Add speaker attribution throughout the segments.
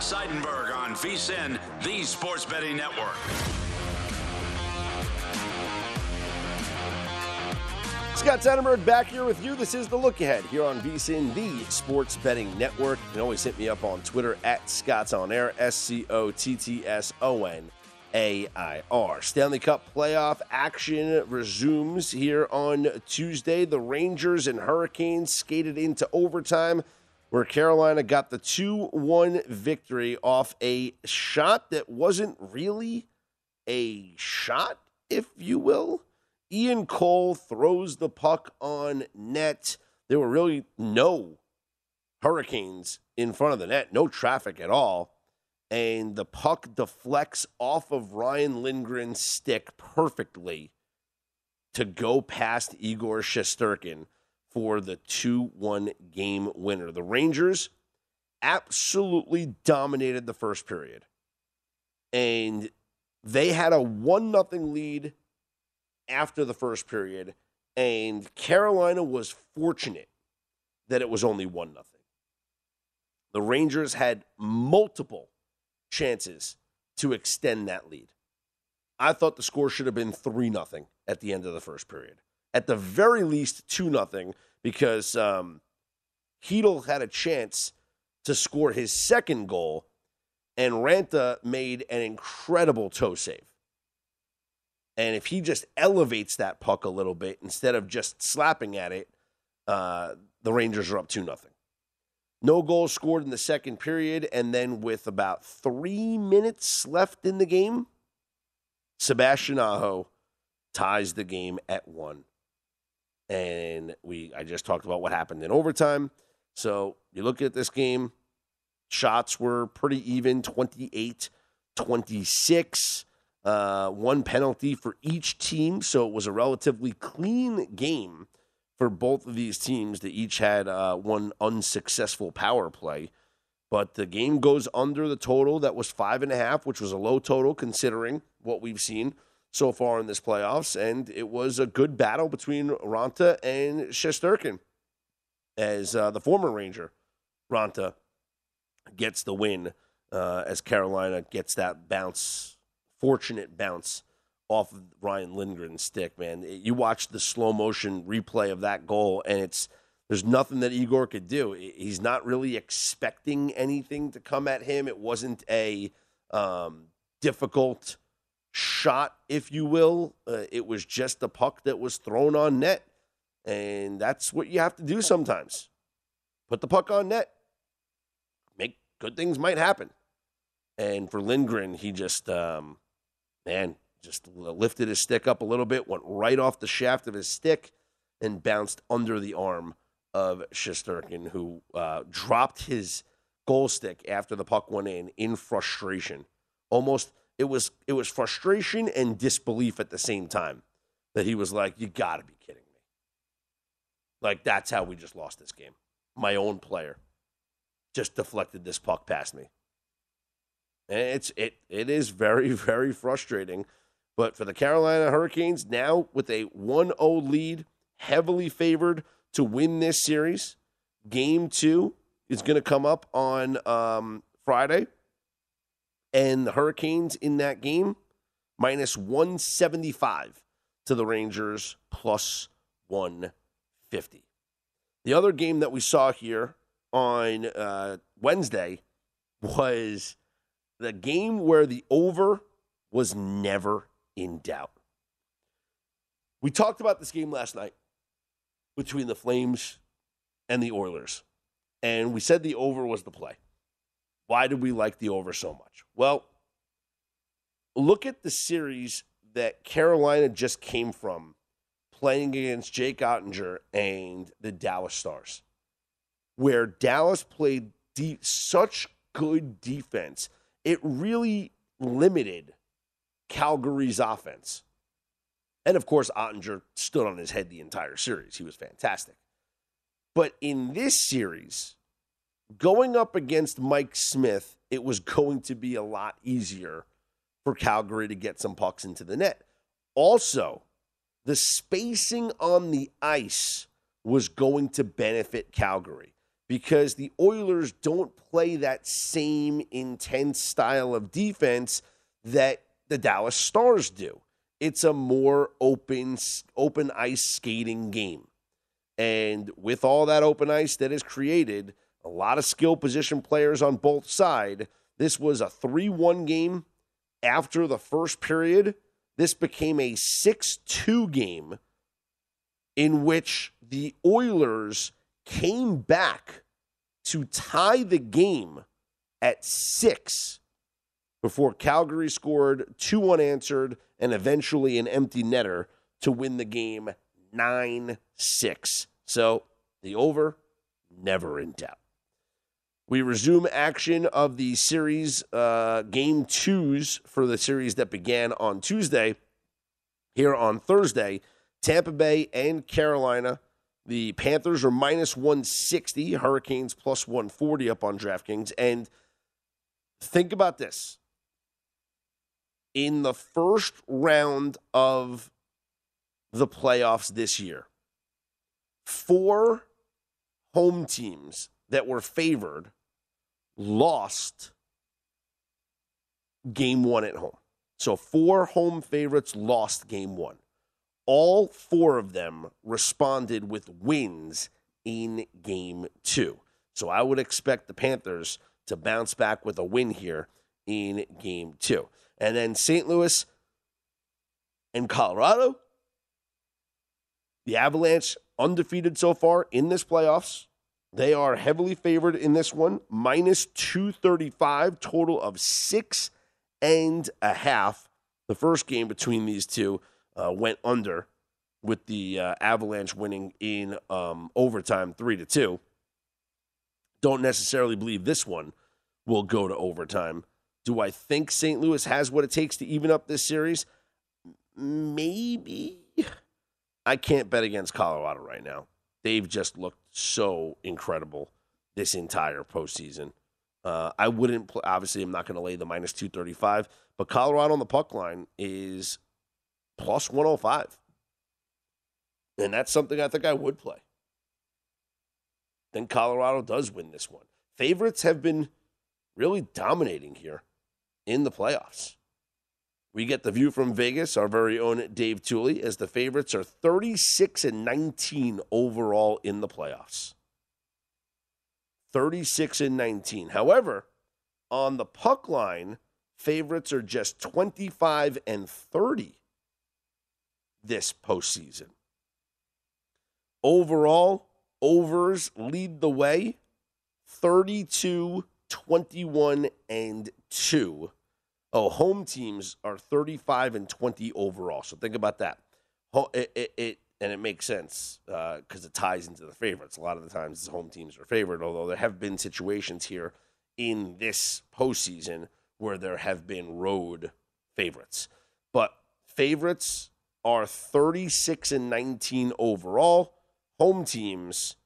Speaker 1: Scott Seidenberg on VSIN, the sports betting network.
Speaker 2: Scott Seidenberg back here with you. This is the look ahead here on VSIN, the sports betting network. You can always hit me up on Twitter at Scott's on air, S C O T T S O N A I R. Stanley Cup playoff action resumes here on Tuesday. The Rangers and Hurricanes skated into overtime where Carolina got the 2 1 victory off a shot that wasn't really a shot, if you will. Ian Cole throws the puck on net. There were really no Hurricanes in front of the net, no traffic at all. And the puck deflects off of Ryan Lindgren's stick perfectly to go past Igor Shesterkin for the 2 1 game winner. The Rangers absolutely dominated the first period. And they had a 1 0 lead after the first period. And Carolina was fortunate that it was only 1 0. The Rangers had multiple chances to extend that lead. I thought the score should have been 3 0 at the end of the first period at the very least 2 nothing because um, Chytil had a chance to score his second goal, and Raanta made an incredible toe save. And if he just elevates that puck a little bit instead of just slapping at it, uh, the Rangers are up 2 nothing. No goals scored in the second period, and then with about three minutes left in the game, Sebastian Aho ties the game at one and we I just talked about what happened in overtime. So you look at this game, shots were pretty even 28 26. Uh, one penalty for each team. So it was a relatively clean game for both of these teams that each had uh, one unsuccessful power play. But the game goes under the total that was five and a half, which was a low total considering what we've seen so far in this playoffs, and it was a good battle between Raanta and Shesterkin as uh, the former Ranger, Raanta, gets the win uh, as Carolina gets that bounce, fortunate bounce off of Ryan Lindgren's stick, man. You watch the slow motion replay of that goal, and it's there's nothing that Igor could do. He's not really expecting anything to come at him. It wasn't a um, difficult shot, if you will. Uh, it was just a puck that was thrown on net. And that's what you have to do sometimes. Put the puck on net. Make good things might happen. And for Lindgren, he just, um, man, just lifted his stick up a little bit, went right off the shaft of his stick, and bounced under the arm of Shesterkin, who uh, dropped his goal stick after the puck went in in frustration. Almost it was it was frustration and disbelief at the same time that he was like, "You got to be kidding me!" Like that's how we just lost this game. My own player just deflected this puck past me. And it's it it is very very frustrating. But for the Carolina Hurricanes now with a 1-0 lead, heavily favored to win this series. Game 2 is going to come up on um, Friday and the Hurricanes in that game minus 175 to the Rangers plus 150. The other game that we saw here on uh, Wednesday was the game where the over was never in doubt. We talked about this game last night between the Flames and the Oilers, and we said the over was the play. Why do we like the over so much? Well, look at the series that Carolina just came from playing against Jake Oettinger and the Dallas Stars, where Dallas played deep, such good defense. It really limited Calgary's offense. And of course, Oettinger stood on his head the entire series. He was fantastic. But in this series, going up against Mike Smith, it was going to be a lot easier for Calgary to get some pucks into the net. Also, the spacing on the ice was going to benefit Calgary because the Oilers don't play that same intense style of defense that the Dallas Stars do. It's a more open open ice skating game. And with all that open ice that is created, a lot of skill position players on both sides, this was a 3-1 game after the first period. This became a 6-2 game in which the Oilers came back to tie the game at 6 before Calgary scored two unanswered and eventually an empty netter to win the game 9 6. So the over, never in doubt. We resume action of the series, uh, game twos for the series that began on Tuesday. Here on Thursday, Tampa Bay and Carolina. The Panthers are minus 160, Hurricanes plus 140 up on DraftKings. And think about this in the first round of the playoffs this year, four home teams that were favored lost game one at home. So, four home favorites lost game one. All four of them responded with wins in game two. So, I would expect the Panthers to bounce back with a win here in game two. And then St. Louis and Colorado. The Avalanche undefeated so far in this playoffs. They are heavily favored in this one, minus 235, total of six and a half. The first game between these two uh, went under with the uh, Avalanche winning in um, overtime, three to two. Don't necessarily believe this one will go to overtime. Do I think St. Louis has what it takes to even up this series? Maybe. I can't bet against Colorado right now. They've just looked so incredible this entire postseason. Uh, I wouldn't, obviously, I'm not going to lay the minus 235, but Colorado on the puck line is plus 105. And that's something I think I would play. Then Colorado does win this one. Favorites have been really dominating here in the playoffs. We get the view from Vegas, our very own Dave Tuley, as the favorites are 36 and 19 overall in the playoffs. 36 and 19. However, on the puck line, favorites are just 25 and 30 this postseason. Overall, overs lead the way 32, 21, and 2 Oh, home teams are 35 and 20 overall. So think about that. It, it, it and it makes sense because uh, it ties into the favorites. A lot of the times, the home teams are favored. Although there have been situations here in this postseason where there have been road favorites, but favorites are 36 and 19 overall. Home teams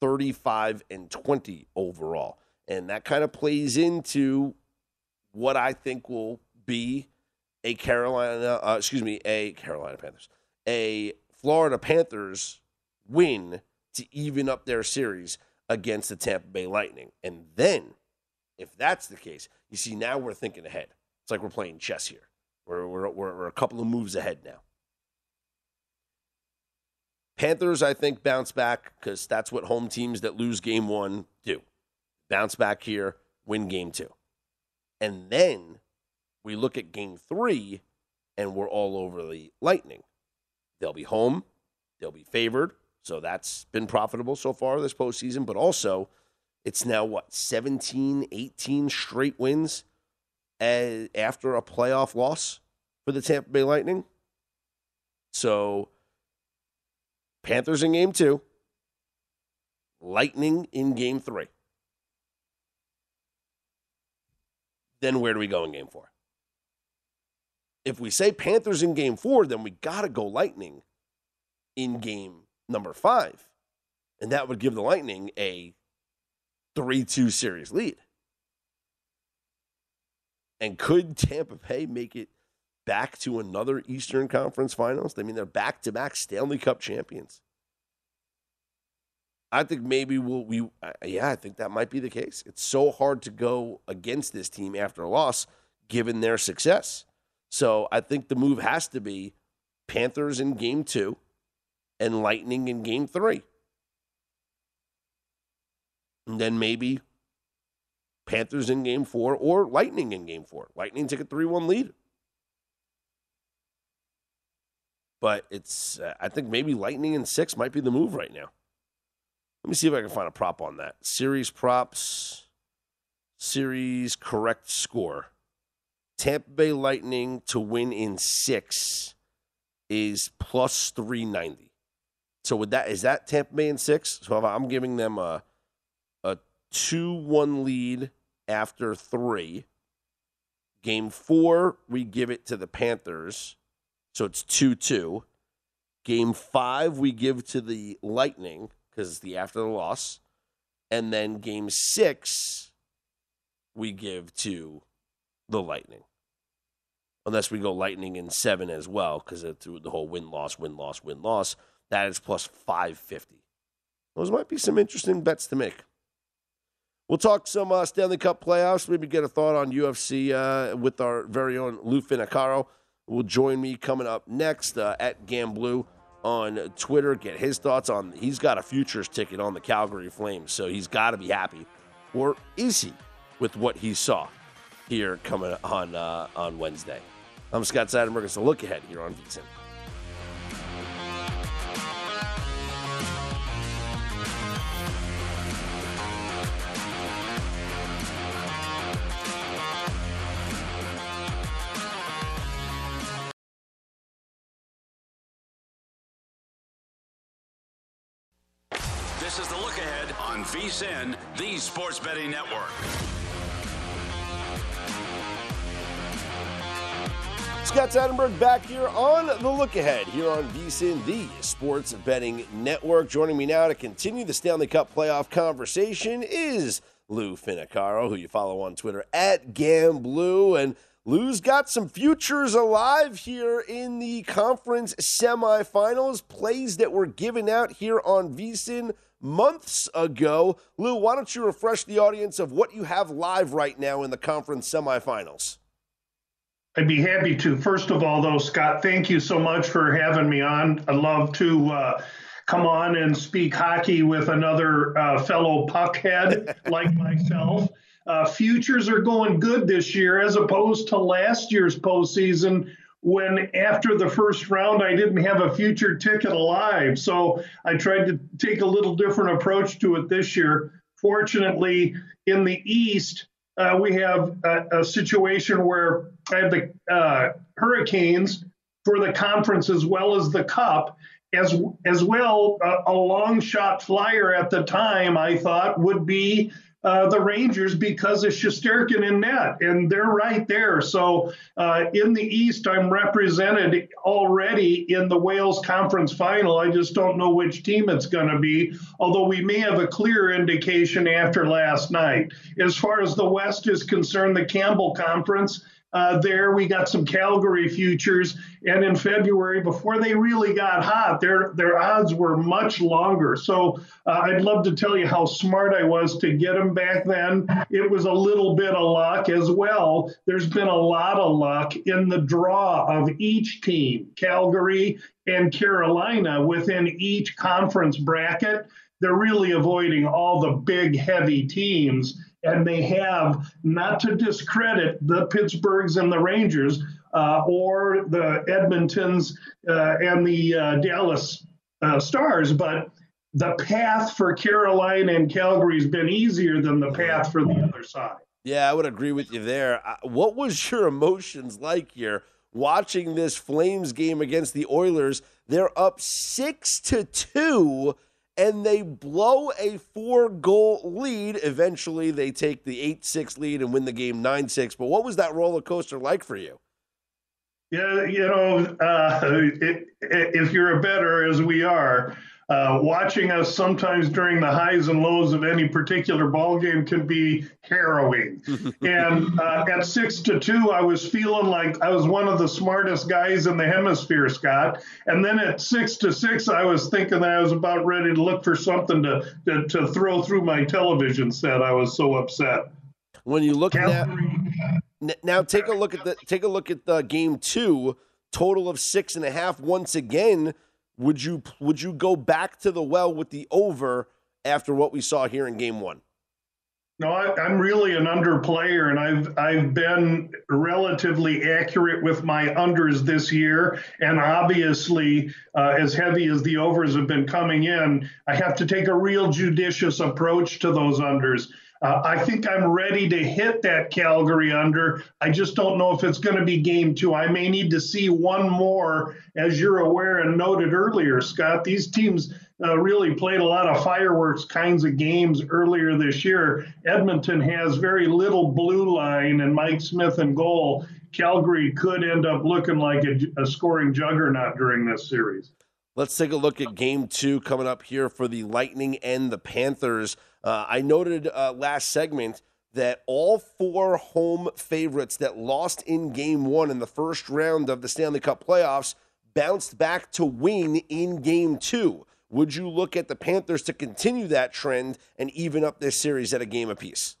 Speaker 2: 35 and 20 overall. And that kind of plays into what I think will be a Carolina, uh, excuse me, a Carolina Panthers, a Florida Panthers win to even up their series against the Tampa Bay Lightning. And then, if that's the case, you see, now we're thinking ahead. It's like we're playing chess here. We're, we're, we're, we're a couple of moves ahead now. Panthers, I think, bounce back because that's what home teams that lose game one do. Bounce back here, win game two. And then we look at game three and we're all over the Lightning. They'll be home, they'll be favored. So that's been profitable so far this postseason. But also, it's now what, 17, 18 straight wins after a playoff loss for the Tampa Bay Lightning? So, Panthers in game two, Lightning in game three. Then where do we go in game four? If we say Panthers in game four, then we got to go Lightning in game number five. And that would give the Lightning a 3 2 series lead. And could Tampa Bay make it back to another Eastern Conference Finals? I mean, they're back to back Stanley Cup champions. I think maybe we'll, we, uh, yeah, I think that might be the case. It's so hard to go against this team after a loss given their success. So I think the move has to be Panthers in game two and Lightning in game three. And then maybe Panthers in game four or Lightning in game four. Lightning take a 3 1 lead. But it's, uh, I think maybe Lightning in six might be the move right now. Let me see if I can find a prop on that. Series props, series correct score. Tampa Bay Lightning to win in six is plus 390. So with that, is that Tampa Bay in six? So I'm giving them a a two one lead after three. Game four, we give it to the Panthers, so it's two two. Game five, we give to the Lightning because it's the after the loss, and then game six, we give to the Lightning. Unless we go Lightning in seven as well, because through the whole win loss, win loss, win loss, that is plus 550. Those might be some interesting bets to make. We'll talk some uh, Stanley Cup playoffs. Maybe get a thought on UFC uh, with our very own Lou Finocchiaro. Will join me coming up next uh, at Gamblu on Twitter. Get his thoughts on. He's got a futures ticket on the Calgary Flames, so he's got to be happy, or is he, with what he saw here coming on uh, on Wednesday? I'm Scott Seidenberg. It's a look ahead here on VSIN.
Speaker 1: This is the look ahead on VSIN, the Sports Betting Network.
Speaker 2: Scott Seidenberg back here on the look ahead here on VSIN, the Sports Betting Network. Joining me now to continue the Stanley Cup playoff conversation is Lou Finocchiaro, who you follow on Twitter at Gamblu. And Lou's got some futures alive here in the conference semifinals, plays that were given out here on VSIN months ago. Lou, why don't you refresh the audience of what you have live right now in the conference semifinals?
Speaker 3: I'd be happy to. First of all, though, Scott, thank you so much for having me on. I'd love to uh, come on and speak hockey with another uh, fellow puckhead like myself. Uh, futures are going good this year as opposed to last year's postseason when after the first round I didn't have a future ticket alive. So I tried to take a little different approach to it this year. Fortunately, in the East, uh, we have a, a, situation where I have the uh, Hurricanes for the conference as well as the Cup. As, as well, a long shot flyer at the time, I thought, would be uh, the Rangers because of Shesterkin in net, and they're right there. So uh, in the East, I'm represented already in the Wales Conference Final. I just don't know which team it's going to be, although we may have a clear indication after last night. As far as the West is concerned, the Campbell Conference. Uh, there. We got some Calgary futures, and in February, before they really got hot, their their odds were much longer. So uh, I'd love to tell you how smart I was to get them back then. It was a little bit of luck as well. There's been a lot of luck in the draw of each team, Calgary and Carolina, within each conference bracket. They're really avoiding all the big, heavy teams and they have not to discredit the Pittsburghs and the Rangers uh, or the Edmontons uh, and the uh, Dallas uh, Stars, but the path for Carolina and Calgary has been easier than the path for the other side.
Speaker 2: Yeah, I would agree with you there. What was your emotions like here watching this Flames game against the Oilers? They're up six to two and they blow a four goal lead. Eventually, they take the 8 6 lead and win the game 9 6. But what was that roller coaster like for you?
Speaker 3: Yeah, you know, uh, it, if you're a better as we are, uh, watching us sometimes during the highs and lows of any particular ball game can be harrowing. and uh, at six to two, I was feeling like I was one of the smartest guys in the hemisphere, Scott. And then at six to six, I was thinking that I was about ready to look for something to to, to throw through my television set. I was so upset.
Speaker 2: When you look at that, now, take a look at the take a look at the game two total of six and a half. Once again, would you would you go back to the well with the over after what we saw here in game one?
Speaker 3: No, I, am really an under player, and I've I've been relatively accurate with my unders this year. And obviously, uh, as heavy as the overs have been coming in, I have to take a real judicious approach to those unders. Uh, I think I'm ready to hit that Calgary under. I just don't know if it's going to be game two. I may need to see one more, as you're aware and noted earlier, Scott. These teams uh, really played a lot of fireworks kinds of games earlier this year. Edmonton has very little blue line and Mike Smith and goal. Calgary could end up looking like a, a scoring juggernaut during this series.
Speaker 2: Let's take a look at game two coming up here for the Lightning and the Panthers. Uh, I noted uh, last segment that all four home favorites that lost in game one in the first round of the Stanley Cup playoffs bounced back to win in game two. Would you look at the Panthers to continue that trend and even up this series at a game apiece?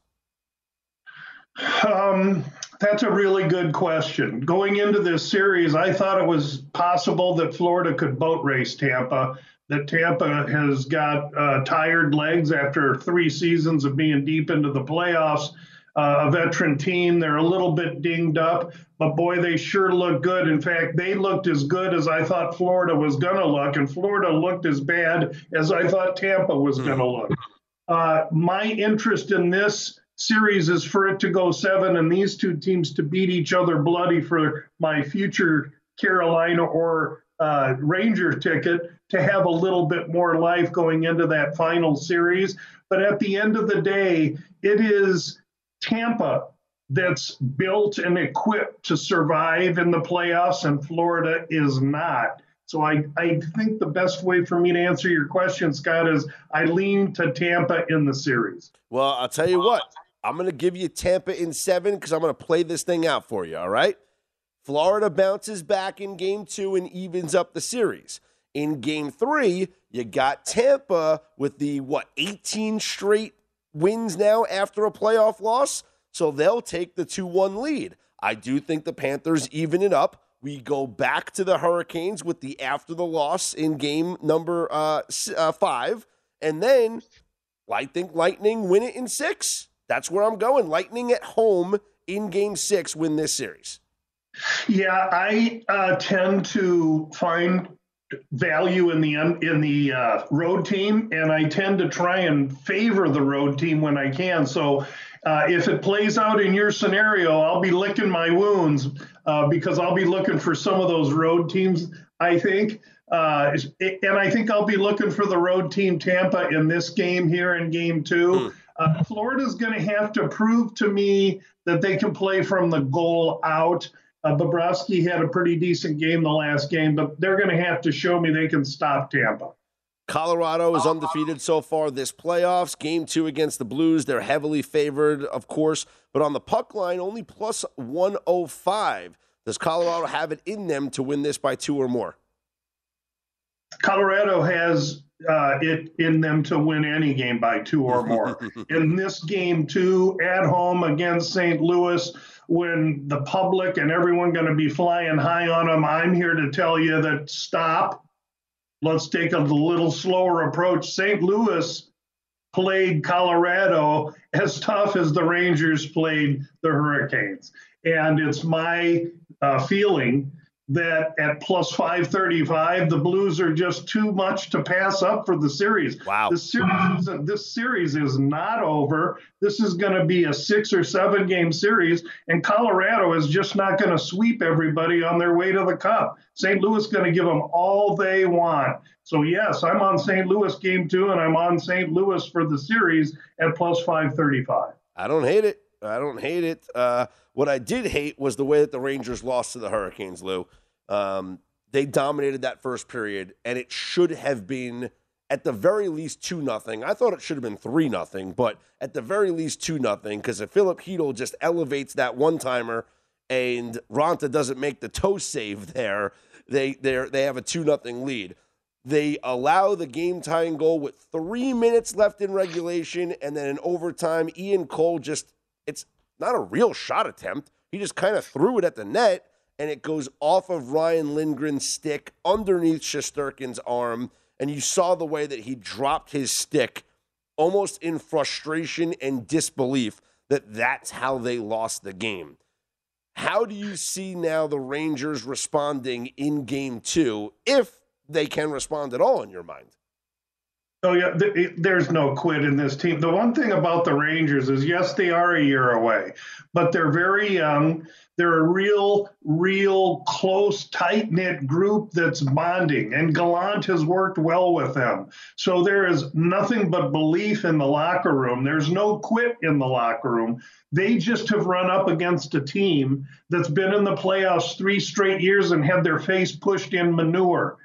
Speaker 3: Um, that's a really good question. Going into this series, I thought it was possible that Florida could boat race Tampa. That Tampa has got uh, tired legs after three seasons of being deep into the playoffs. Uh, a veteran team, they're a little bit dinged up, but boy, they sure look good. In fact, they looked as good as I thought Florida was going to look, and Florida looked as bad as I thought Tampa was going to look. Uh, my interest in this series is for it to go seven and these two teams to beat each other bloody for my future Carolina or uh, Ranger ticket to have a little bit more life going into that final series. But at the end of the day, it is Tampa that's built and equipped to survive in the playoffs, and Florida is not. So I, I think the best way for me to answer your question, Scott, is I lean to Tampa in the series.
Speaker 2: Well, I'll tell you what, I'm going to give you Tampa in seven because I'm going to play this thing out for you, all right? Florida bounces back in game two and evens up the series. In game three, you got Tampa with the, what, 18 straight wins now after a playoff loss? So they'll take the 2 1 lead. I do think the Panthers even it up. We go back to the Hurricanes with the after the loss in game number uh, uh, five. And then I think Lightning win it in six. That's where I'm going. Lightning at home in game six win this series.
Speaker 3: Yeah, I uh, tend to find value in the in the uh, road team, and I tend to try and favor the road team when I can. So, uh, if it plays out in your scenario, I'll be licking my wounds uh, because I'll be looking for some of those road teams. I think. Uh, and I think I'll be looking for the road team Tampa in this game here in game two. Mm. Uh, Florida's going to have to prove to me that they can play from the goal out. Uh, Bobrovsky had a pretty decent game the last game, but they're going to have to show me they can stop Tampa.
Speaker 2: Colorado is undefeated so far this playoffs. Game two against the Blues. They're heavily favored, of course, but on the puck line, only plus 105. Does Colorado have it in them to win this by two or more?
Speaker 3: Colorado has uh, it in them to win any game by two or more. in this game, two at home against St. Louis, when the public and everyone going to be flying high on them, I'm here to tell you that stop. Let's take a little slower approach. St. Louis played Colorado as tough as the Rangers played the Hurricanes. And it's my uh, feeling that at plus 535, the Blues are just too much to pass up for the series.
Speaker 2: Wow.
Speaker 3: The series, this series is not over. This is going to be a six or seven game series, and Colorado is just not going to sweep everybody on their way to the cup. St. Louis going to give them all they want. So, yes, I'm on St. Louis game two, and I'm on St. Louis for the series at plus 535.
Speaker 2: I don't hate it. I don't hate it. Uh, what I did hate was the way that the Rangers lost to the Hurricanes, Lou. Um, they dominated that first period, and it should have been at the very least two nothing. I thought it should have been three nothing, but at the very least two nothing because if Filip Chytil just elevates that one timer and Raanta doesn't make the toe save there, they they they have a two nothing lead. They allow the game tying goal with three minutes left in regulation, and then in overtime, Ian Cole just it's not a real shot attempt. He just kind of threw it at the net, and it goes off of Ryan Lindgren's stick underneath Shesterkin's arm. And you saw the way that he dropped his stick almost in frustration and disbelief that that's how they lost the game. How do you see now the Rangers responding in game two, if they can respond at all in your mind?
Speaker 3: Oh yeah, there's no quit in this team. The one thing about the Rangers is, yes, they are a year away, but they're very young. They're a real, real close, tight knit group that's bonding, and Gallant has worked well with them. So there is nothing but belief in the locker room. There's no quit in the locker room. They just have run up against a team that's been in the playoffs three straight years and had their face pushed in manure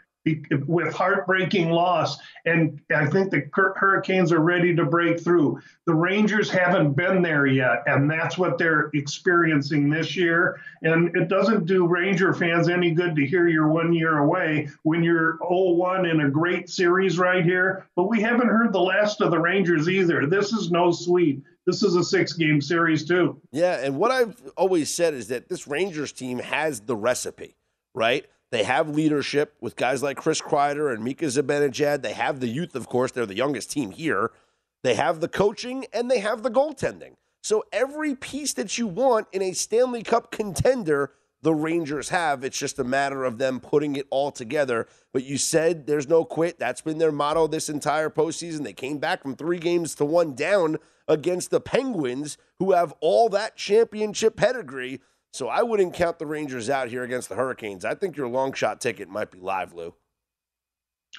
Speaker 3: with heartbreaking loss. And I think the Hurricanes are ready to break through. The Rangers haven't been there yet, and that's what they're experiencing this year. And it doesn't do Ranger fans any good to hear you're one year away when you're 0 1 in a great series right here. But we haven't heard the last of the Rangers either. This is no sweet. This is a six game series, too.
Speaker 2: Yeah. And what I've always said is that this Rangers team has the recipe, right? They have leadership with guys like Chris Kreider and Mika Zibanejad. They have the youth, of course. They're the youngest team here. They have the coaching and they have the goaltending. So every piece that you want in a Stanley Cup contender, the Rangers have. It's just a matter of them putting it all together. But you said there's no quit. That's been their motto this entire postseason. They came back from three games to one down against the Penguins, who have all that championship pedigree. So I wouldn't count the Rangers out here against the Hurricanes. I think your long shot ticket might be live, Lou.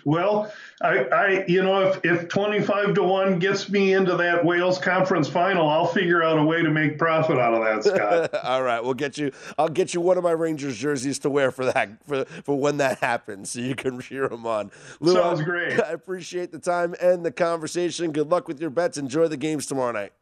Speaker 3: Well, I, I, you know, if, if 25 to 1 gets me into that Wales conference final, I'll figure out a way to make profit out of that, Scott.
Speaker 2: All right. We'll get you, I'll get you one of my Rangers jerseys to wear for that, for, for when that happens so you can cheer them on.
Speaker 3: Lou, Sounds great.
Speaker 2: I appreciate the time and the conversation. Good luck with your bets. Enjoy the games tomorrow night.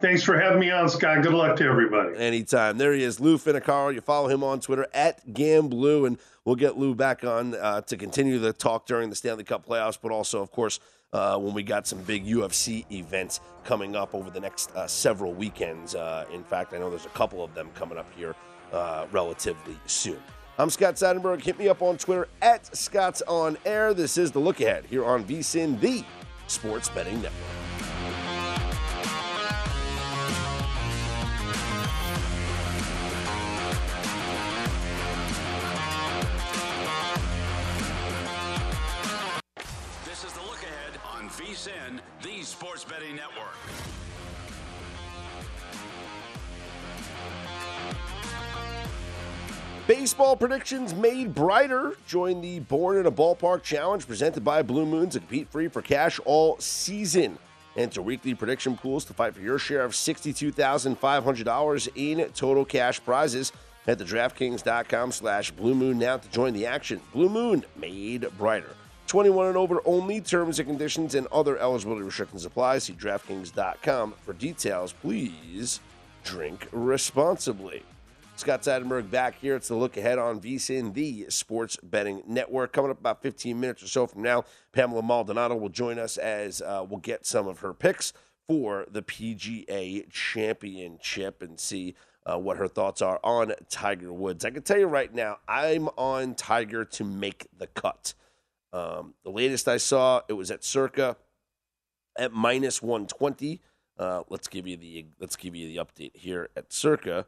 Speaker 3: Thanks for having me on, Scott. Good luck to everybody.
Speaker 2: Anytime. There he is, Lou Finocchiaro. You follow him on Twitter at Gamblu, and we'll get Lou back on uh, to continue the talk during the Stanley Cup playoffs, but also, of course, uh, when we got some big UFC events coming up over the next uh, several weekends. Uh, in fact, I know there's a couple of them coming up here uh, relatively soon. I'm Scott Seidenberg. Hit me up on Twitter at Scott's On Air. This is the look ahead here on VSIN, the Sports Betting Network.
Speaker 1: Sports Betting Network.
Speaker 2: Baseball predictions made brighter. Join the Born in a Ballpark Challenge presented by Blue Moon to compete free for cash all season. Enter weekly prediction pools to fight for your share of $62,500 in total cash prizes. Head to DraftKings.com slash Blue Moon now to join the action. Blue Moon made brighter. 21 and over only. Terms and conditions and other eligibility restrictions apply. See DraftKings.com for details. Please drink responsibly. Scott Seidenberg back here. It's the look ahead on VSIN, the sports betting network. Coming up about 15 minutes or so from now, Pamela Maldonado will join us as uh, we'll get some of her picks for the PGA Championship and see uh, what her thoughts are on Tiger Woods. I can tell you right now, I'm on Tiger to make the cut. Um, the latest I saw, it was at circa at minus 120. Uh, let's give you the let's give you the update here at circa.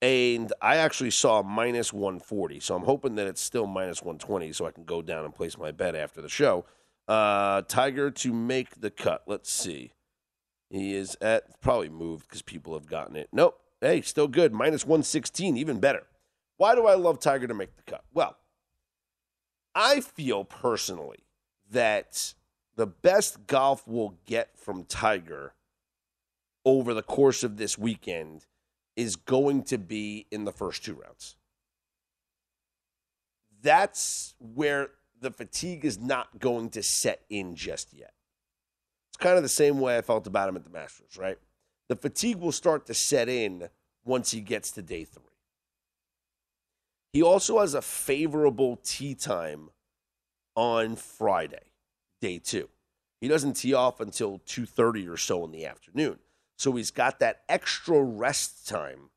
Speaker 2: And I actually saw minus 140. So I'm hoping that it's still minus 120 so I can go down and place my bet after the show. Uh, Tiger to make the cut. Let's see. He is at probably moved because people have gotten it. Nope. Hey, still good. Minus 116, even better. Why do I love Tiger to make the cut? Well, I feel personally that the best golf we'll get from Tiger over the course of this weekend is going to be in the first two rounds. That's where the fatigue is not going to set in just yet. It's kind of the same way I felt about him at the Masters, right? The fatigue will start to set in once he gets to day three. He also has a favorable tee time on Friday, day two. He doesn't tee off until 2:30 or so in the afternoon. So he's got that extra rest time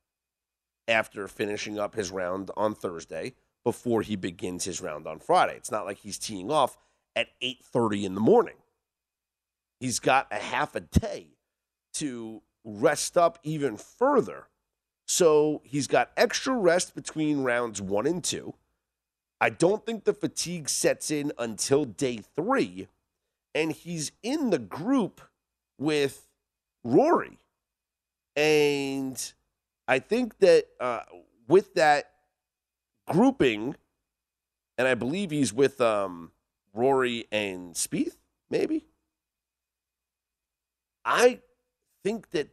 Speaker 2: after finishing up his round on Thursday before he begins his round on Friday. It's not like he's teeing off at 8:30 in the morning. He's got a half a day to rest up even further. So he's got extra rest between rounds 1 and 2. I don't think the fatigue sets in until day 3 and he's in the group with Rory. And I think that uh, with that grouping, and I believe he's with um, Rory and Spieth, maybe. I think that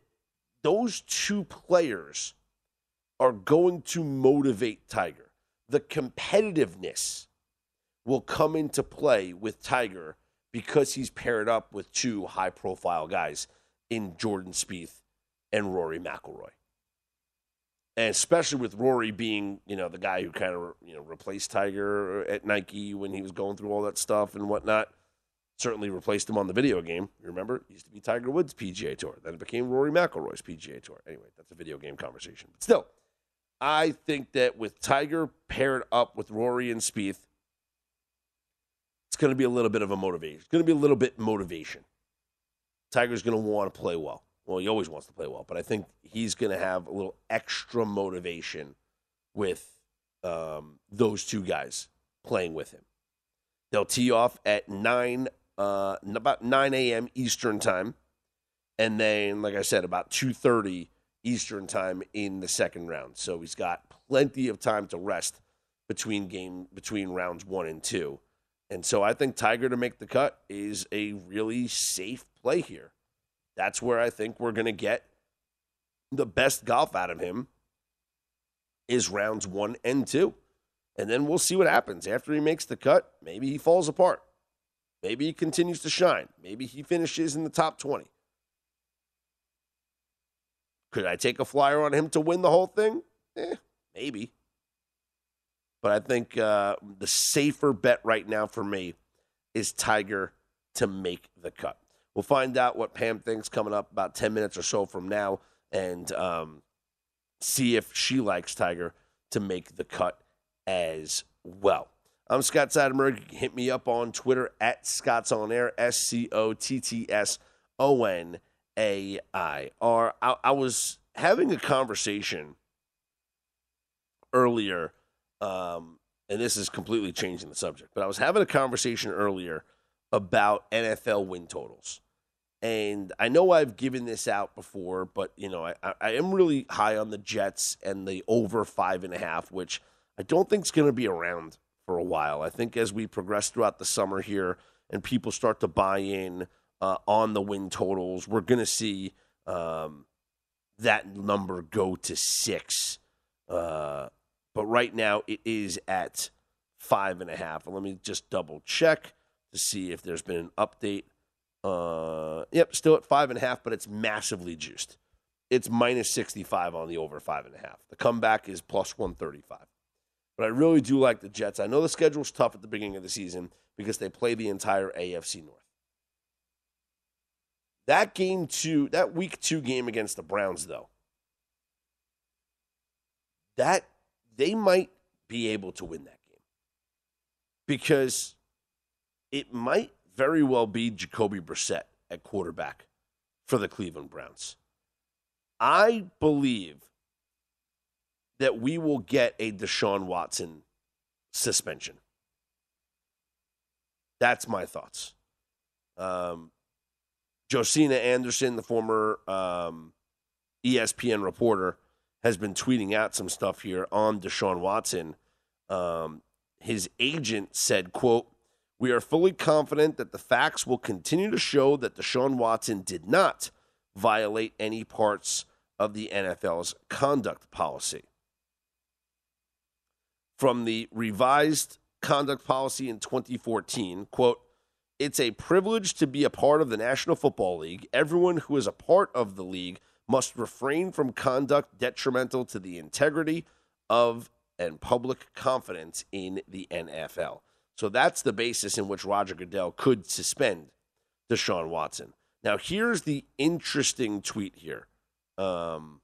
Speaker 2: those two players are going to motivate Tiger. The competitiveness will come into play with Tiger because he's paired up with two high profile guys in Jordan Spieth and Rory McIlroy. And especially with Rory being, you know, the guy who kind of, you know, replaced Tiger at Nike when he was going through all that stuff and whatnot. Certainly replaced him on the video game. You remember? It used to be Tiger Woods' PGA Tour. Then it became Rory McIlroy's PGA Tour. Anyway, that's a video game conversation. But still, I think that with Tiger paired up with Rory and Spieth, it's going to be a little bit of a motivation. It's going to be a little bit motivation. Tiger's going to want to play well. Well, he always wants to play well, but I think he's going to have a little extra motivation with um, those two guys playing with him. They'll tee off at nine, uh, about nine a.m. Eastern time, and then, like I said, about two thirty Eastern time in the second round. So he's got plenty of time to rest between game between rounds one and two. And so I think Tiger to make the cut is a really safe play here. That's where I think we're going to get the best golf out of him is rounds 1 and 2. And then we'll see what happens after he makes the cut. Maybe he falls apart. Maybe he continues to shine. Maybe he finishes in the top 20. Could I take a flyer on him to win the whole thing? Eh, maybe. But I think uh, the safer bet right now for me is Tiger to make the cut. We'll find out what Pam thinks coming up about 10 minutes or so from now and um, see if she likes Tiger to make the cut as well. I'm Scott Seidenberg. Hit me up on Twitter at Scott's On Air, S C O T T S O N A I R. I was having a conversation earlier um, and this is completely changing the subject, but I was having a conversation earlier about NFL win totals. And I know I've given this out before, but you know, I, I am really high on the Jets and the over five and a half, which I don't think is going to be around for a while. I think as we progress throughout the summer here and people start to buy in uh, on the win totals, we're going to see um, that number go to six uh, but right now it is at five and a half. let me just double check to see if there's been an update. Uh, yep, still at five and a half, but it's massively juiced. It's minus 65 on the over five and a half. The comeback is plus 135. But I really do like the Jets. I know the schedule's tough at the beginning of the season because they play the entire AFC North. That game two, that week two game against the Browns, though, that they might be able to win that game because it might very well be Jacoby Brissett at quarterback for the Cleveland Browns. I believe that we will get a Deshaun Watson suspension. That's my thoughts. Um, Josina Anderson, the former um, ESPN reporter, has been tweeting out some stuff here on Deshaun Watson. Um, his agent said, quote, we are fully confident that the facts will continue to show that Deshaun Watson did not violate any parts of the NFL's conduct policy. From the revised conduct policy in 2014, quote, it's a privilege to be a part of the National Football League. Everyone who is a part of the league must refrain from conduct detrimental to the integrity of and public confidence in the NFL. So that's the basis in which Roger Goodell could suspend Deshaun Watson. Now, here's the interesting tweet here. Um,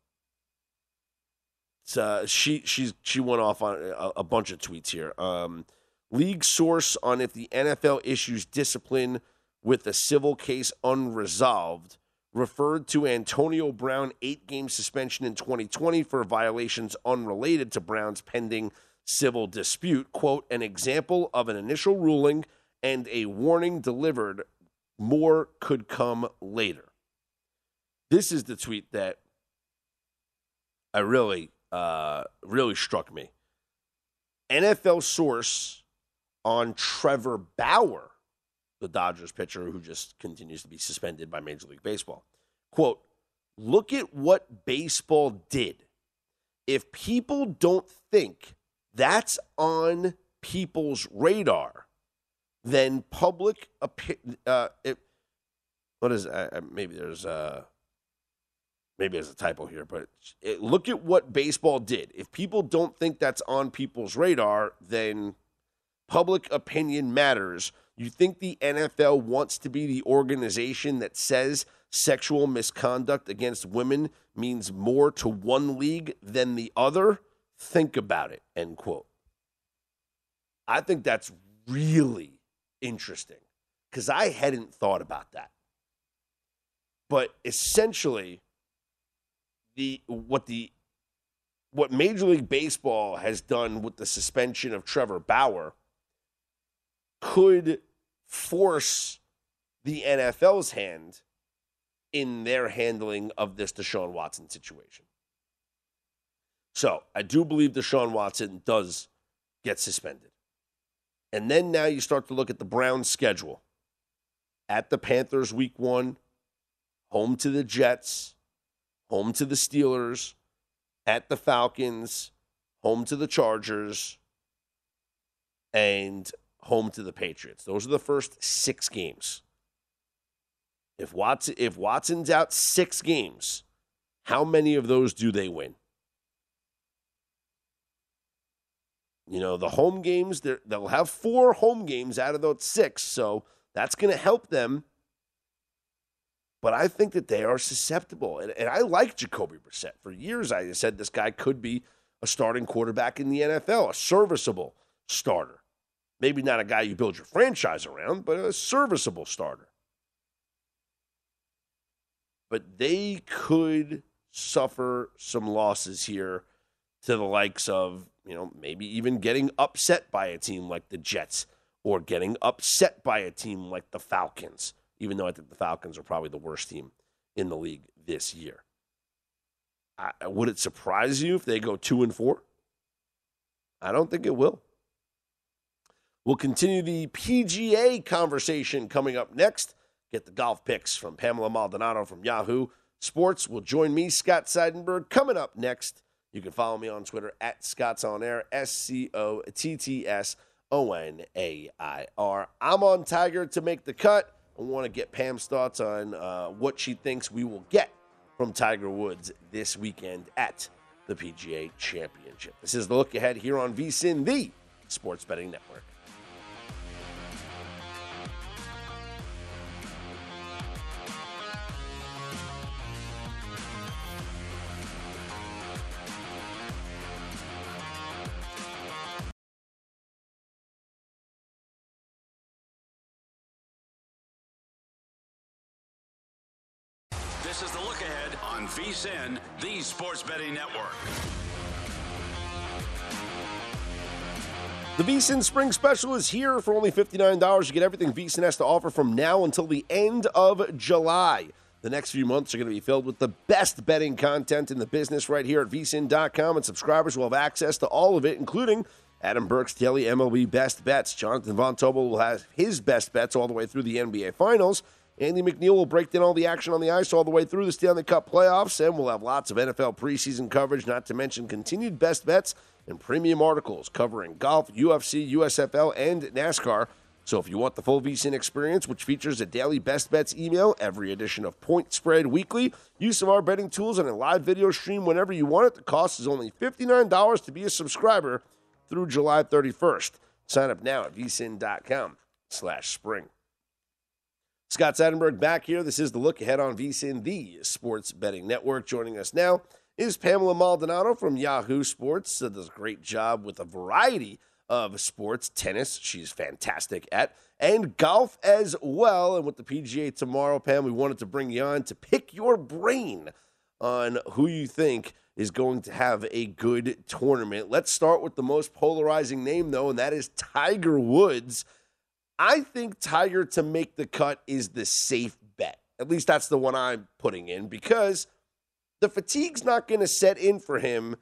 Speaker 2: uh, she she's she went off on a, a bunch of tweets here. Um, league source on if the NFL issues discipline with a civil case unresolved referred to Antonio Brown eight game suspension in 2020 for violations unrelated to Brown's pending civil dispute. Quote, an example of an initial ruling and a warning delivered. More could come later. This is the tweet that I really, uh, really struck me. NFL source on Trevor Bauer the Dodgers pitcher who just continues to be suspended by Major League Baseball. Quote, look at what baseball did. If people don't think that's on people's radar, then public opinion. Uh, what is uh, maybe there's uh, maybe there's a typo here, but it, look at what baseball did. If people don't think that's on people's radar, then public opinion matters you think the NFL wants to be the organization that says sexual misconduct against women means more to one league than the other? Think about it. End quote. I think that's really interesting because I hadn't thought about that. But essentially, the what the what Major League Baseball has done with the suspension of Trevor Bauer could force the NFL's hand in their handling of this Deshaun Watson situation. So I do believe Deshaun Watson does get suspended. And then now you start to look at the Browns' schedule. At the Panthers, week one, home to the Jets, home to the Steelers, at the Falcons, home to the Chargers, and home to the Patriots. Those are the first six games. If Watson if Watson's out six games, how many of those do they win? You know, the home games, they'll have four home games out of those six, so that's going to help them. But I think that they are susceptible. And, and I like Jacoby Brissett. For years, I said this guy could be a starting quarterback in the NFL, a serviceable starter. Maybe not a guy you build your franchise around, but a serviceable starter. But they could suffer some losses here to the likes of, you know, maybe even getting upset by a team like the Jets or getting upset by a team like the Falcons, even though I think the Falcons are probably the worst team in the league this year. I, would it surprise you if they go two and four? I don't think it will. We'll continue the PGA conversation coming up next. Get the golf picks from Pamela Maldonado from Yahoo Sports. Will join me, Scott Seidenberg, coming up next. You can follow me on Twitter at Scott's On Air, S C O T T S O N A I R. I'm on Tiger to make the cut. I want to get Pam's thoughts on uh, what she thinks we will get from Tiger Woods this weekend at the PGA Championship. This is the look ahead here on VSIN, the Sports Betting Network.
Speaker 1: VSIN, the Sports Betting Network.
Speaker 2: The VSIN Spring Special is here for only $59. You get everything VSIN has to offer from now until the end of July. The next few months are going to be filled with the best betting content in the business right here at vsin.com, and subscribers will have access to all of it, including Adam Burke's daily MLB best bets. Jonathan Von Tobel will have his best bets all the way through the NBA Finals. Andy McNeil will break down all the action on the ice all the way through the Stanley Cup playoffs, and we'll have lots of NFL preseason coverage, not to mention continued best bets and premium articles covering golf, UFC, USFL, and NASCAR. So if you want the full VSIN experience, which features a daily best bets email, every edition of Point Spread Weekly, use of our betting tools, and a live video stream whenever you want it, the cost is only $59 to be a subscriber through July 31st. Sign up now at vsin.com slash spring. Scott Seidenberg back here. This is the look ahead on VSIN, the sports betting network. Joining us now is Pamela Maldonado from Yahoo Sports. That does a great job with a variety of sports. Tennis, she's fantastic at, and golf as well. And with the PGA tomorrow, Pam, we wanted to bring you on to pick your brain on who you think is going to have a good tournament. Let's start with the most polarizing name, though, and that is Tiger Woods. I think Tiger to make the cut is the safe bet. At least that's the one I'm putting in because – the fatigue's not going to set in for him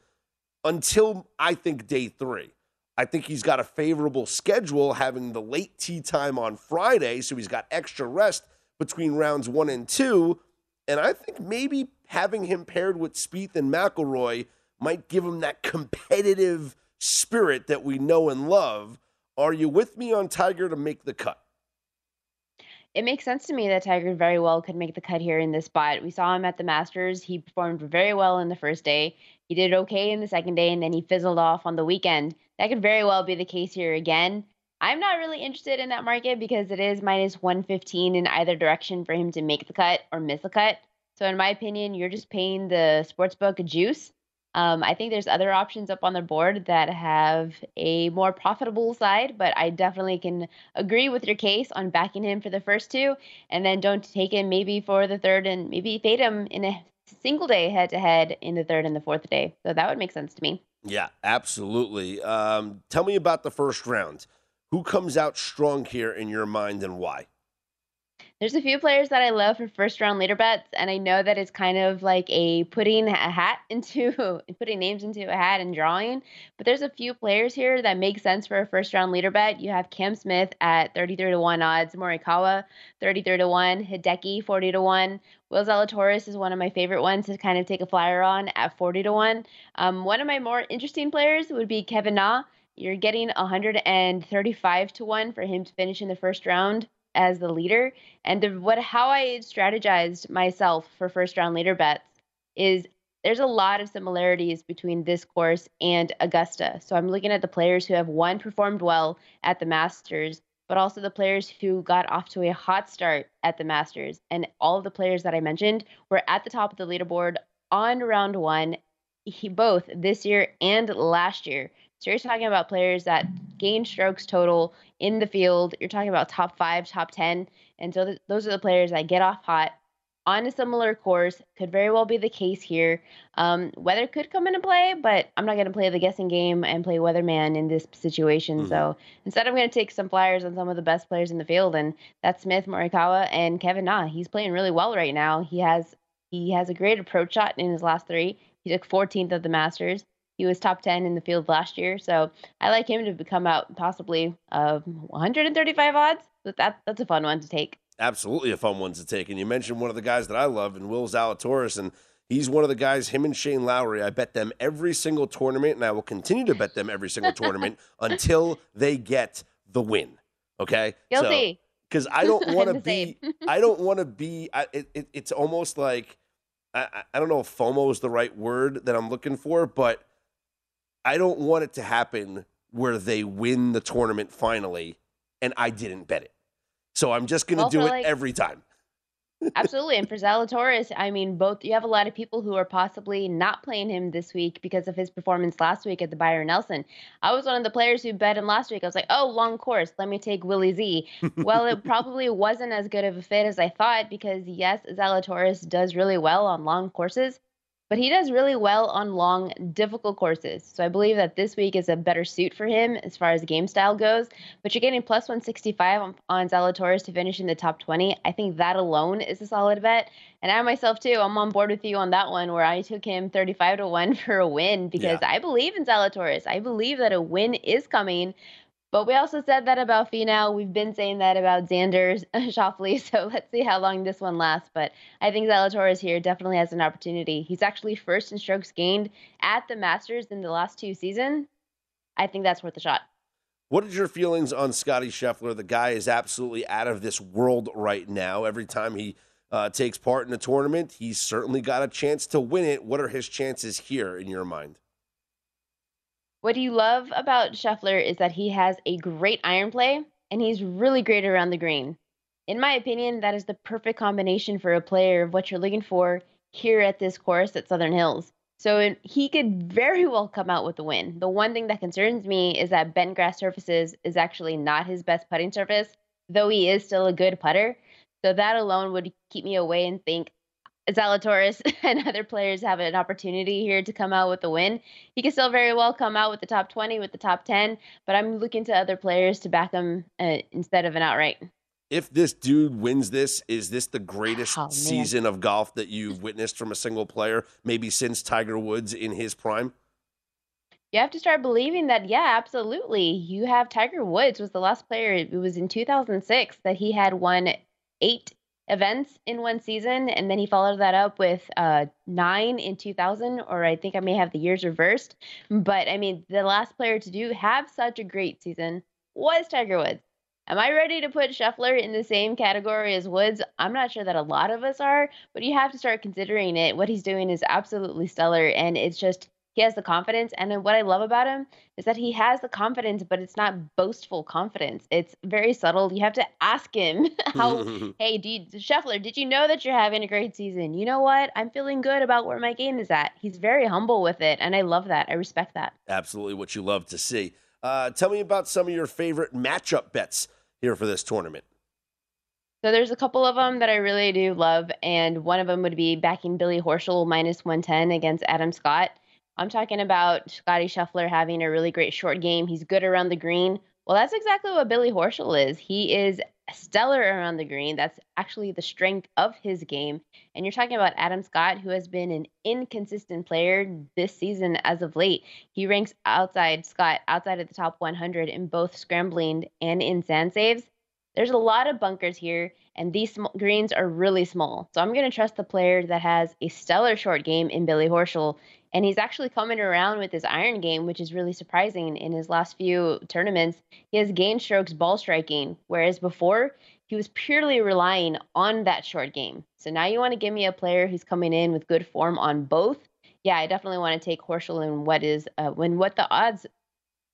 Speaker 2: until I think day three. I think he's got a favorable schedule having the late tee time on Friday, so he's got extra rest between rounds one and two. And I think maybe having him paired with Spieth and McIlroy might give him that competitive spirit that we know and love. Are you with me on Tiger to make the cut?
Speaker 4: it makes sense to me that Tiger very well could make the cut here in this spot. We saw him at the Masters. He performed very well in the first day. He did okay in the second day, and then he fizzled off on the weekend. That could very well be the case here again. I'm not really interested in that market because it is minus 115 in either direction for him to make the cut or miss the cut. So, in my opinion, you're just paying the sportsbook a juice um, I think there's other options up on the board that have a more profitable side, but I definitely can agree with your case on backing him for the first two, and then don't take him maybe for the third and maybe fade him in a single day head to head in the third and the fourth day. So that would make sense to me.
Speaker 2: Yeah, absolutely. Um, tell me about the first round. Who comes out strong here in your mind and why?
Speaker 4: There's a few players that I love for first round leader bets, and I know that it's kind of like a putting a hat into putting names into a hat and drawing. But there's a few players here that make sense for a first round leader bet. You have Cam Smith at 33 to 1 odds, Morikawa 33 to 1, Hideki 40 to 1. Will Zalatoris is one of my favorite ones to kind of take a flyer on at 40 to 1. Um, one of my more interesting players would be Kevin Na. You're getting 135 to 1 for him to finish in the first round as the leader. And the, what how I strategized myself for first round leader bets is there's a lot of similarities between this course and Augusta. So I'm looking at the players who have one performed well at the Masters, but also the players who got off to a hot start at the Masters. And all of the players that I mentioned were at the top of the leaderboard on round one, he, both this year and last year. So you're talking about players that gain strokes total in the field. You're talking about top five, top 10. And so th- those are the players that get off hot on a similar course. Could very well be the case here. Um, weather could come into play, but I'm not going to play the guessing game and play weatherman in this situation. Mm-hmm. So instead, I'm going to take some flyers on some of the best players in the field, and that's Smith, Morikawa, and Kevin Na. He's playing really well right now. He has he has a great approach shot in his last three. He took 14th at the Masters. He was top 10 in the field last year. So I like him to come out possibly of 135 odds. But that, that's a fun one to take.
Speaker 2: Absolutely a fun one to take. And you mentioned one of the guys that I love, and Will Zalatoris. And he's one of the guys, him and Shane Lowry. I bet them every single tournament, and I will continue to bet them every single tournament until they get the win. Okay?
Speaker 4: Guilty.
Speaker 2: Because so, I don't want to be, I don't want to be, I, it, it, it's almost like, I, I don't know if FOMO is the right word that I'm looking for, but I don't want it to happen where they win the tournament finally and I didn't bet it. So I'm just going to do it like, every time.
Speaker 4: absolutely. And for Zalatoris, I mean, both you have a lot of people who are possibly not playing him this week because of his performance last week at the Byron Nelson. I was one of the players who bet him last week. I was like, oh, long course. Let me take Willie Z. well, it probably wasn't as good of a fit as I thought because, yes, Zalatoris does really well on long courses but he does really well on long, difficult courses. So I believe that this week is a better suit for him as far as game style goes. But you're getting plus 165 on, on Zalatoris to finish in the top 20. I think that alone is a solid bet. And I myself too, I'm on board with you on that one where I took him 35 to 1 for a win because yeah. I believe in Zalatoris. I believe that a win is coming. But we also said that about Finau. We've been saying that about Xander Schauffele. So let's see how long this one lasts. But I think Zalatoris here definitely has an opportunity. He's actually first in strokes gained at the Masters in the last two seasons. I think that's worth a shot.
Speaker 2: What is your feelings on Scotty Scheffler? The guy is absolutely out of this world right now. Every time he uh, takes part in a tournament, he's certainly got a chance to win it. What are his chances here in your mind?
Speaker 4: What you love about Scheffler is that he has a great iron play and he's really great around the green. In my opinion, that is the perfect combination for a player of what you're looking for here at this course at Southern Hills. So he could very well come out with the win. The one thing that concerns me is that bent grass surfaces is actually not his best putting surface, though he is still a good putter. So that alone would keep me away and think Zalatoris and other players have an opportunity here to come out with the win. He can still very well come out with the top 20, with the top 10, but I'm looking to other players to back him uh, instead of an outright.
Speaker 2: If this dude wins this, is this the greatest oh, season of golf that you've witnessed from a single player, maybe since Tiger Woods in his prime?
Speaker 4: You have to start believing that, yeah, absolutely. You have Tiger Woods was the last player. It was in 2006 that he had won eight events in one season, and then he followed that up with uh, nine in 2000, or I think I may have the years reversed. But I mean, the last player to do have such a great season was Tiger Woods. Am I ready to put Scheffler in the same category as Woods? I'm not sure that a lot of us are, but you have to start considering it. What he's doing is absolutely stellar, and it's just he has the confidence. And what I love about him is that he has the confidence, but it's not boastful confidence. It's very subtle. You have to ask him how, hey, dude, Scheffler, did you know that you're having a great season? You know what? I'm feeling good about where my game is at. He's very humble with it. And I love that. I respect that.
Speaker 2: Absolutely what you love to see. Uh, tell me about some of your favorite matchup bets here for this tournament.
Speaker 4: So there's a couple of them that I really do love, and one of them would be backing Billy Horschel minus 110 against Adam Scott. I'm talking about Scotty Scheffler having a really great short game. He's good around the green. Well, that's exactly what Billy Horschel is. He is stellar around the green. That's actually the strength of his game. And you're talking about Adam Scott, who has been an inconsistent player this season as of late. He ranks outside Scott, outside of the top 100 in both scrambling and in sand saves. There's a lot of bunkers here, and these sm- greens are really small. So I'm going to trust the player that has a stellar short game in Billy Horschel and he's actually coming around with his iron game, which is really surprising. In his last few tournaments, he has gained strokes ball striking, whereas before he was purely relying on that short game. So now you want to give me a player who's coming in with good form on both. Yeah, I definitely want to take Horschel and what is uh, when what the odds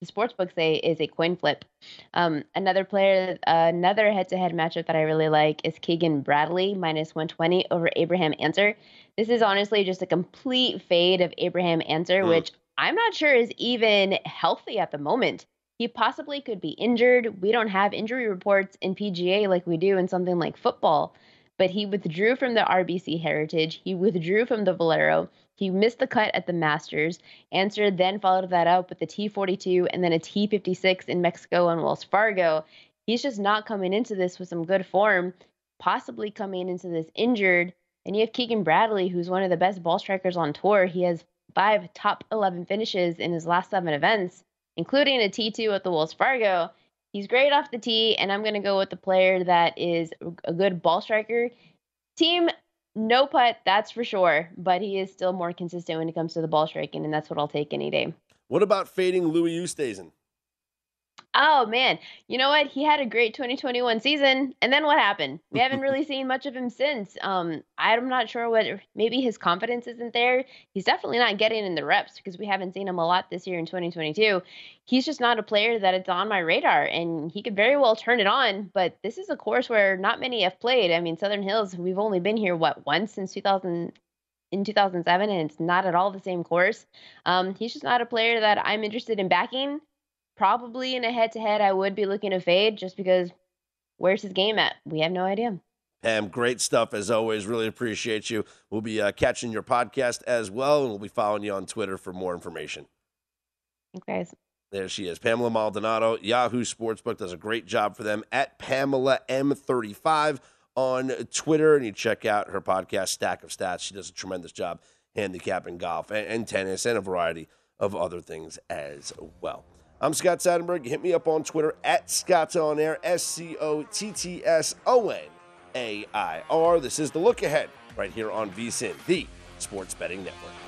Speaker 4: the sports books say is a coin flip. Um, another player, uh, another head-to-head matchup that I really like is Keegan Bradley minus 120 over Abraham Ancer. This is honestly just a complete fade of Abraham Ancer, mm. which I'm not sure is even healthy at the moment. He possibly could be injured. We don't have injury reports in PGA like we do in something like football. But he withdrew from the RBC Heritage. He withdrew from the Valero. He missed the cut at the Masters. Ancer then followed that up with the T42 and then a T56 in Mexico and Wells Fargo. He's just not coming into this with some good form, possibly coming into this injured. And you have Keegan Bradley, who's one of the best ball strikers on tour. He has five top 11 finishes in his last seven events, including a T2 at the Wells Fargo. He's great off the tee, and I'm going to go with the player that is a good ball striker. Team no putt, that's for sure, but he is still more consistent when it comes to the ball striking, and that's what I'll take any day.
Speaker 2: What about fading Louis Oosthuizen?
Speaker 4: Oh man, you know what? He had a great 2021 season, and then what happened? We haven't really seen much of him since. Um, I'm not sure what. Maybe his confidence isn't there. He's definitely not getting in the reps because we haven't seen him a lot this year in 2022. He's just not a player that it's on my radar, and he could very well turn it on. But this is a course where not many have played. I mean, Southern Hills. We've only been here what once since 2000 in 2007 and it's not at all the same course. Um, he's just not a player that I'm interested in backing probably in a head to head, I would be looking to fade just because where's his game at? We have no idea.
Speaker 2: Pam, great stuff as always. Really appreciate you. We'll be uh, catching your podcast as well, and we'll be following you on Twitter for more information.
Speaker 4: Thanks, guys.
Speaker 2: There she is, Pamela Maldonado. Yahoo Sportsbook does a great job for them at Pamela M35 on Twitter, and you check out her podcast, Stack of Stats. She does a tremendous job handicapping golf and, and tennis and a variety of other things as well. I'm Scott Seidenberg. Hit me up on Twitter at Scott's On Air, S C O T T S O N A I R. This is the look ahead right here on VSIN, the Sports Betting Network.